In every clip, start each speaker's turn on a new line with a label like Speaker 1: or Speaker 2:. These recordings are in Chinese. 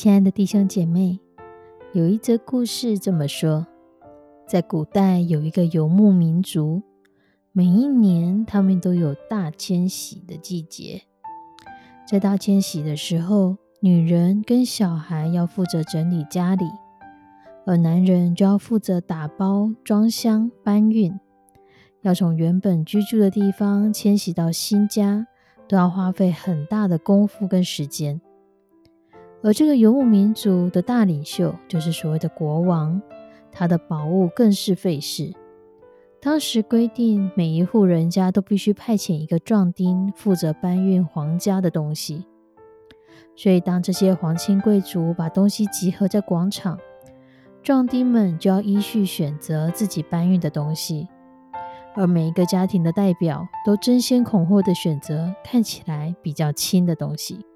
Speaker 1: 亲爱的弟兄姐妹，有一则故事这么说：在古代有一个游牧民族，每一年他们都有大迁徙的季节。在大迁徙的时候，女人跟小孩要负责整理家里，而男人就要负责打包、装箱、搬运。要从原本居住的地方迁徙到新家，都要花费很大的功夫跟时间。而这个游牧民族的大领袖就是所谓的国王，他的宝物更是费事。当时规定，每一户人家都必须派遣一个壮丁负责搬运皇家的东西。所以，当这些皇亲贵族把东西集合在广场，壮丁们就要依序选择自己搬运的东西，而每一个家庭的代表都争先恐后的选择看起来比较轻的东西。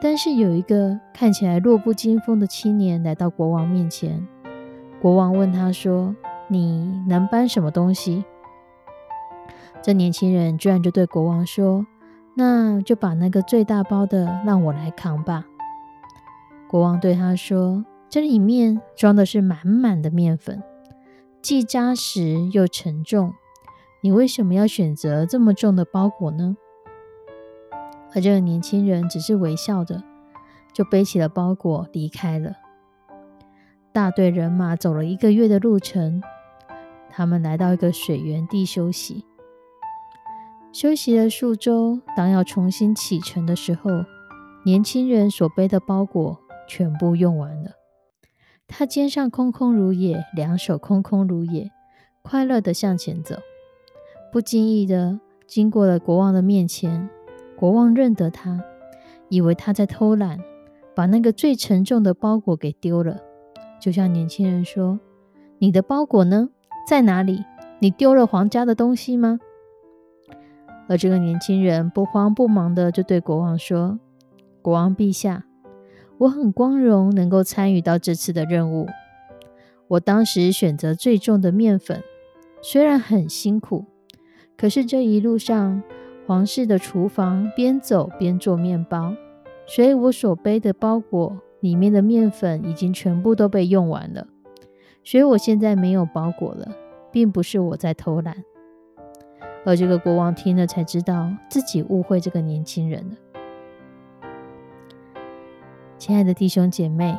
Speaker 1: 但是有一个看起来弱不禁风的青年来到国王面前，国王问他说：“你能搬什么东西？”这年轻人居然就对国王说：“那就把那个最大包的让我来扛吧。”国王对他说：“这里面装的是满满的面粉，既扎实又沉重，你为什么要选择这么重的包裹呢？”而这个年轻人只是微笑着，就背起了包裹离开了。大队人马走了一个月的路程，他们来到一个水源地休息。休息了数周，当要重新启程的时候，年轻人所背的包裹全部用完了。他肩上空空如也，两手空空如也，快乐的向前走。不经意的经过了国王的面前。国王认得他，以为他在偷懒，把那个最沉重的包裹给丢了。就像年轻人说：“你的包裹呢？在哪里？你丢了皇家的东西吗？”而这个年轻人不慌不忙的就对国王说：“国王陛下，我很光荣能够参与到这次的任务。我当时选择最重的面粉，虽然很辛苦，可是这一路上……”皇室的厨房，边走边做面包，所以我所背的包裹里面的面粉已经全部都被用完了，所以我现在没有包裹了，并不是我在偷懒。而这个国王听了才知道自己误会这个年轻人了。亲爱的弟兄姐妹，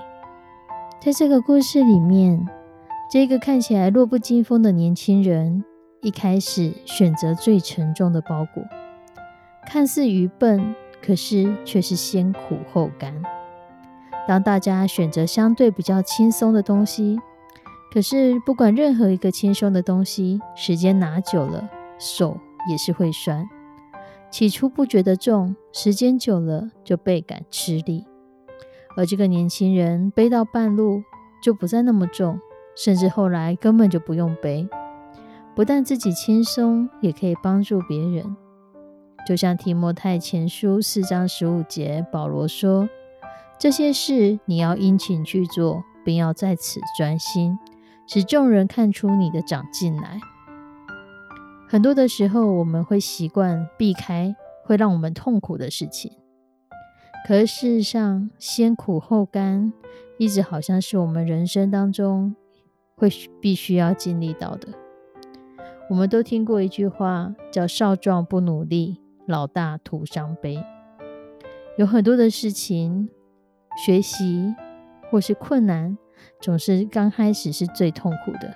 Speaker 1: 在这个故事里面，这个看起来弱不禁风的年轻人，一开始选择最沉重的包裹。看似愚笨，可是却是先苦后甘。当大家选择相对比较轻松的东西，可是不管任何一个轻松的东西，时间拿久了，手也是会酸。起初不觉得重，时间久了就倍感吃力。而这个年轻人背到半路就不再那么重，甚至后来根本就不用背，不但自己轻松，也可以帮助别人。就像提摩太前书四章十五节，保罗说：“这些事你要殷勤去做，并要在此专心，使众人看出你的长进来。”很多的时候，我们会习惯避开会让我们痛苦的事情，可是事实上，先苦后甘，一直好像是我们人生当中会必须要经历到的。我们都听过一句话，叫“少壮不努力”。老大徒伤悲，有很多的事情，学习或是困难，总是刚开始是最痛苦的。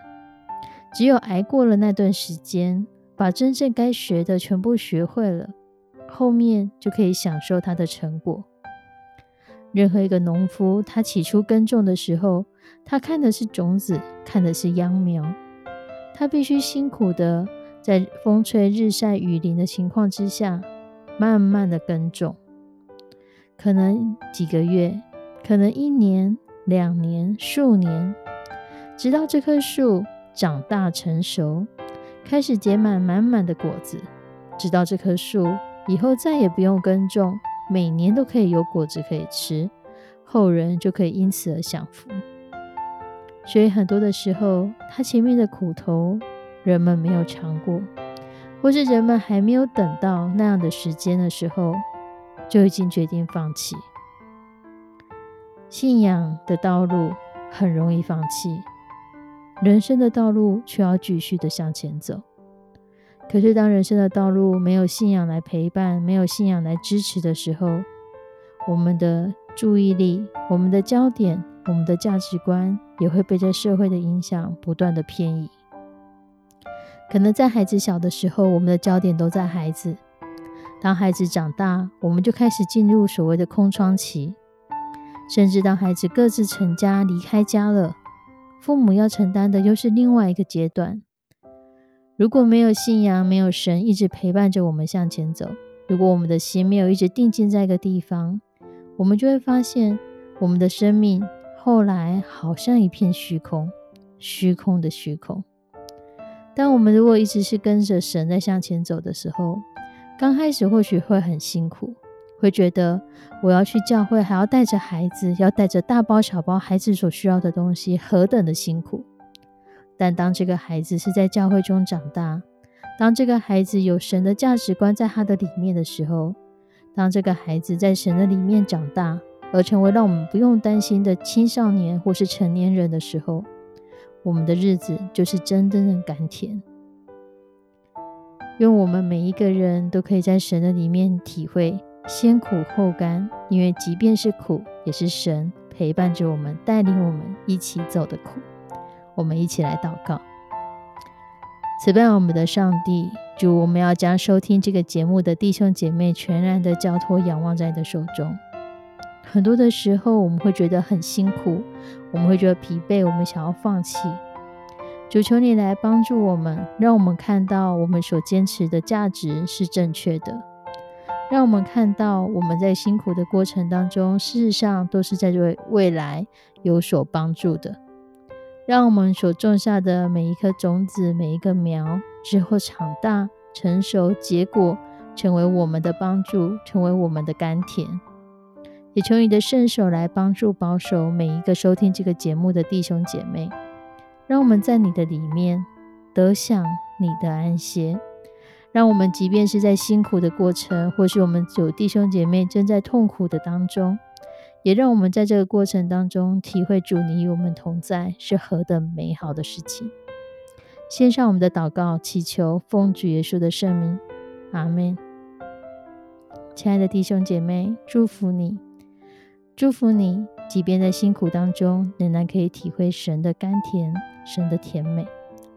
Speaker 1: 只有挨过了那段时间，把真正该学的全部学会了，后面就可以享受它的成果。任何一个农夫，他起初耕种的时候，他看的是种子，看的是秧苗，他必须辛苦的在风吹日晒雨淋的情况之下，慢慢的耕种，可能几个月，可能一年、两年、数年，直到这棵树长大成熟，开始结满满满的果子，直到这棵树以后再也不用耕种。每年都可以有果子可以吃，后人就可以因此而享福。所以很多的时候，他前面的苦头人们没有尝过，或是人们还没有等到那样的时间的时候，就已经决定放弃。信仰的道路很容易放弃，人生的道路却要继续的向前走。可是，当人生的道路没有信仰来陪伴，没有信仰来支持的时候，我们的注意力、我们的焦点、我们的价值观也会被这社会的影响不断的偏移。可能在孩子小的时候，我们的焦点都在孩子；当孩子长大，我们就开始进入所谓的空窗期。甚至当孩子各自成家、离开家了，父母要承担的又是另外一个阶段。如果没有信仰，没有神一直陪伴着我们向前走；如果我们的心没有一直定睛在一个地方，我们就会发现，我们的生命后来好像一片虚空，虚空的虚空。当我们如果一直是跟着神在向前走的时候，刚开始或许会很辛苦，会觉得我要去教会，还要带着孩子，要带着大包小包孩子所需要的东西，何等的辛苦。但当这个孩子是在教会中长大，当这个孩子有神的价值观在他的里面的时候，当这个孩子在神的里面长大，而成为让我们不用担心的青少年或是成年人的时候，我们的日子就是真正的甘甜。愿我们每一个人都可以在神的里面体会先苦后甘，因为即便是苦，也是神陪伴着我们，带领我们一起走的苦。我们一起来祷告，慈悲我们的上帝，主，我们要将收听这个节目的弟兄姐妹全然的交托、仰望在你的手中。很多的时候，我们会觉得很辛苦，我们会觉得疲惫，我们想要放弃。主，求你来帮助我们，让我们看到我们所坚持的价值是正确的，让我们看到我们在辛苦的过程当中，事实上都是在为未来有所帮助的。让我们所种下的每一颗种子、每一个苗，之后长大、成熟、结果，成为我们的帮助，成为我们的甘甜。也求你的圣手来帮助保守每一个收听这个节目的弟兄姐妹，让我们在你的里面得享你的安歇。让我们即便是在辛苦的过程，或是我们有弟兄姐妹正在痛苦的当中。也让我们在这个过程当中体会主你与我们同在是何等美好的事情。献上我们的祷告，祈求奉主耶稣的圣名，阿门。亲爱的弟兄姐妹，祝福你，祝福你，即便在辛苦当中，仍然可以体会神的甘甜，神的甜美。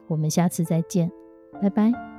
Speaker 1: 我们下次再见，拜拜。